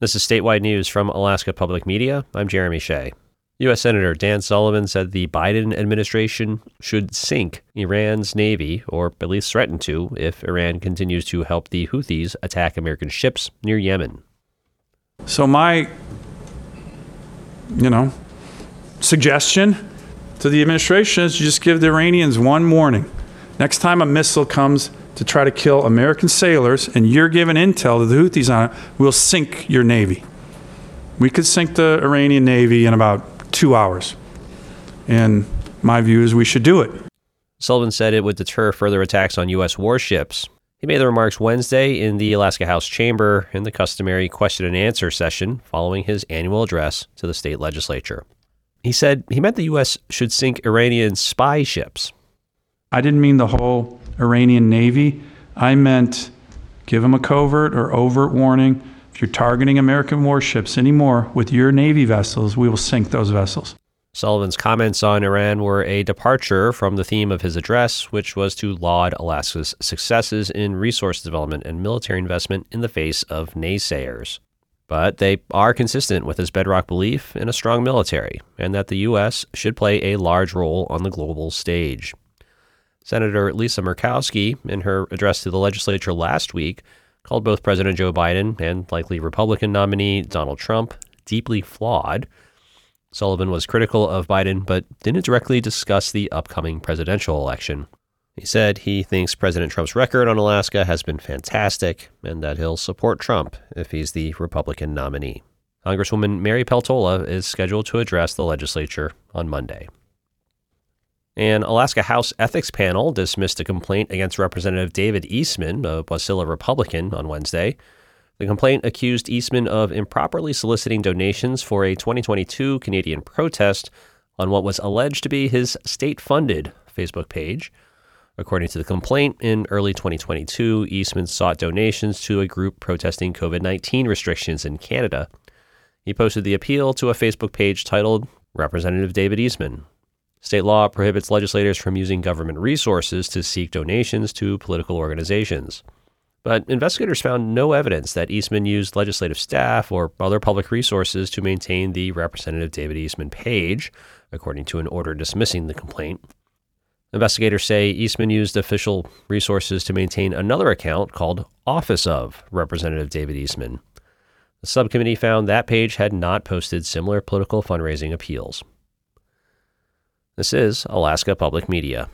This is statewide news from Alaska Public Media. I'm Jeremy Shea. U.S. Senator Dan Sullivan said the Biden administration should sink Iran's navy, or at least threaten to, if Iran continues to help the Houthis attack American ships near Yemen. So, my, you know, suggestion to the administration is you just give the Iranians one warning. Next time a missile comes to try to kill American sailors and you're giving intel to the Houthis on it, we'll sink your navy. We could sink the Iranian navy in about two hours. And my view is we should do it. Sullivan said it would deter further attacks on U.S. warships. He made the remarks Wednesday in the Alaska House chamber in the customary question and answer session following his annual address to the state legislature. He said he meant the U.S. should sink Iranian spy ships. I didn't mean the whole Iranian Navy. I meant give them a covert or overt warning if you're targeting American warships anymore with your Navy vessels, we will sink those vessels. Sullivan's comments on Iran were a departure from the theme of his address, which was to laud Alaska's successes in resource development and military investment in the face of naysayers. But they are consistent with his bedrock belief in a strong military and that the U.S. should play a large role on the global stage. Senator Lisa Murkowski, in her address to the legislature last week, called both President Joe Biden and likely Republican nominee Donald Trump deeply flawed. Sullivan was critical of Biden, but didn't directly discuss the upcoming presidential election. He said he thinks President Trump's record on Alaska has been fantastic and that he'll support Trump if he's the Republican nominee. Congresswoman Mary Peltola is scheduled to address the legislature on Monday. An Alaska House ethics panel dismissed a complaint against Representative David Eastman, a Wasilla Republican, on Wednesday. The complaint accused Eastman of improperly soliciting donations for a 2022 Canadian protest on what was alleged to be his state funded Facebook page. According to the complaint, in early 2022, Eastman sought donations to a group protesting COVID 19 restrictions in Canada. He posted the appeal to a Facebook page titled Representative David Eastman, State law prohibits legislators from using government resources to seek donations to political organizations. But investigators found no evidence that Eastman used legislative staff or other public resources to maintain the Representative David Eastman page, according to an order dismissing the complaint. Investigators say Eastman used official resources to maintain another account called Office of Representative David Eastman. The subcommittee found that page had not posted similar political fundraising appeals. This is Alaska Public Media.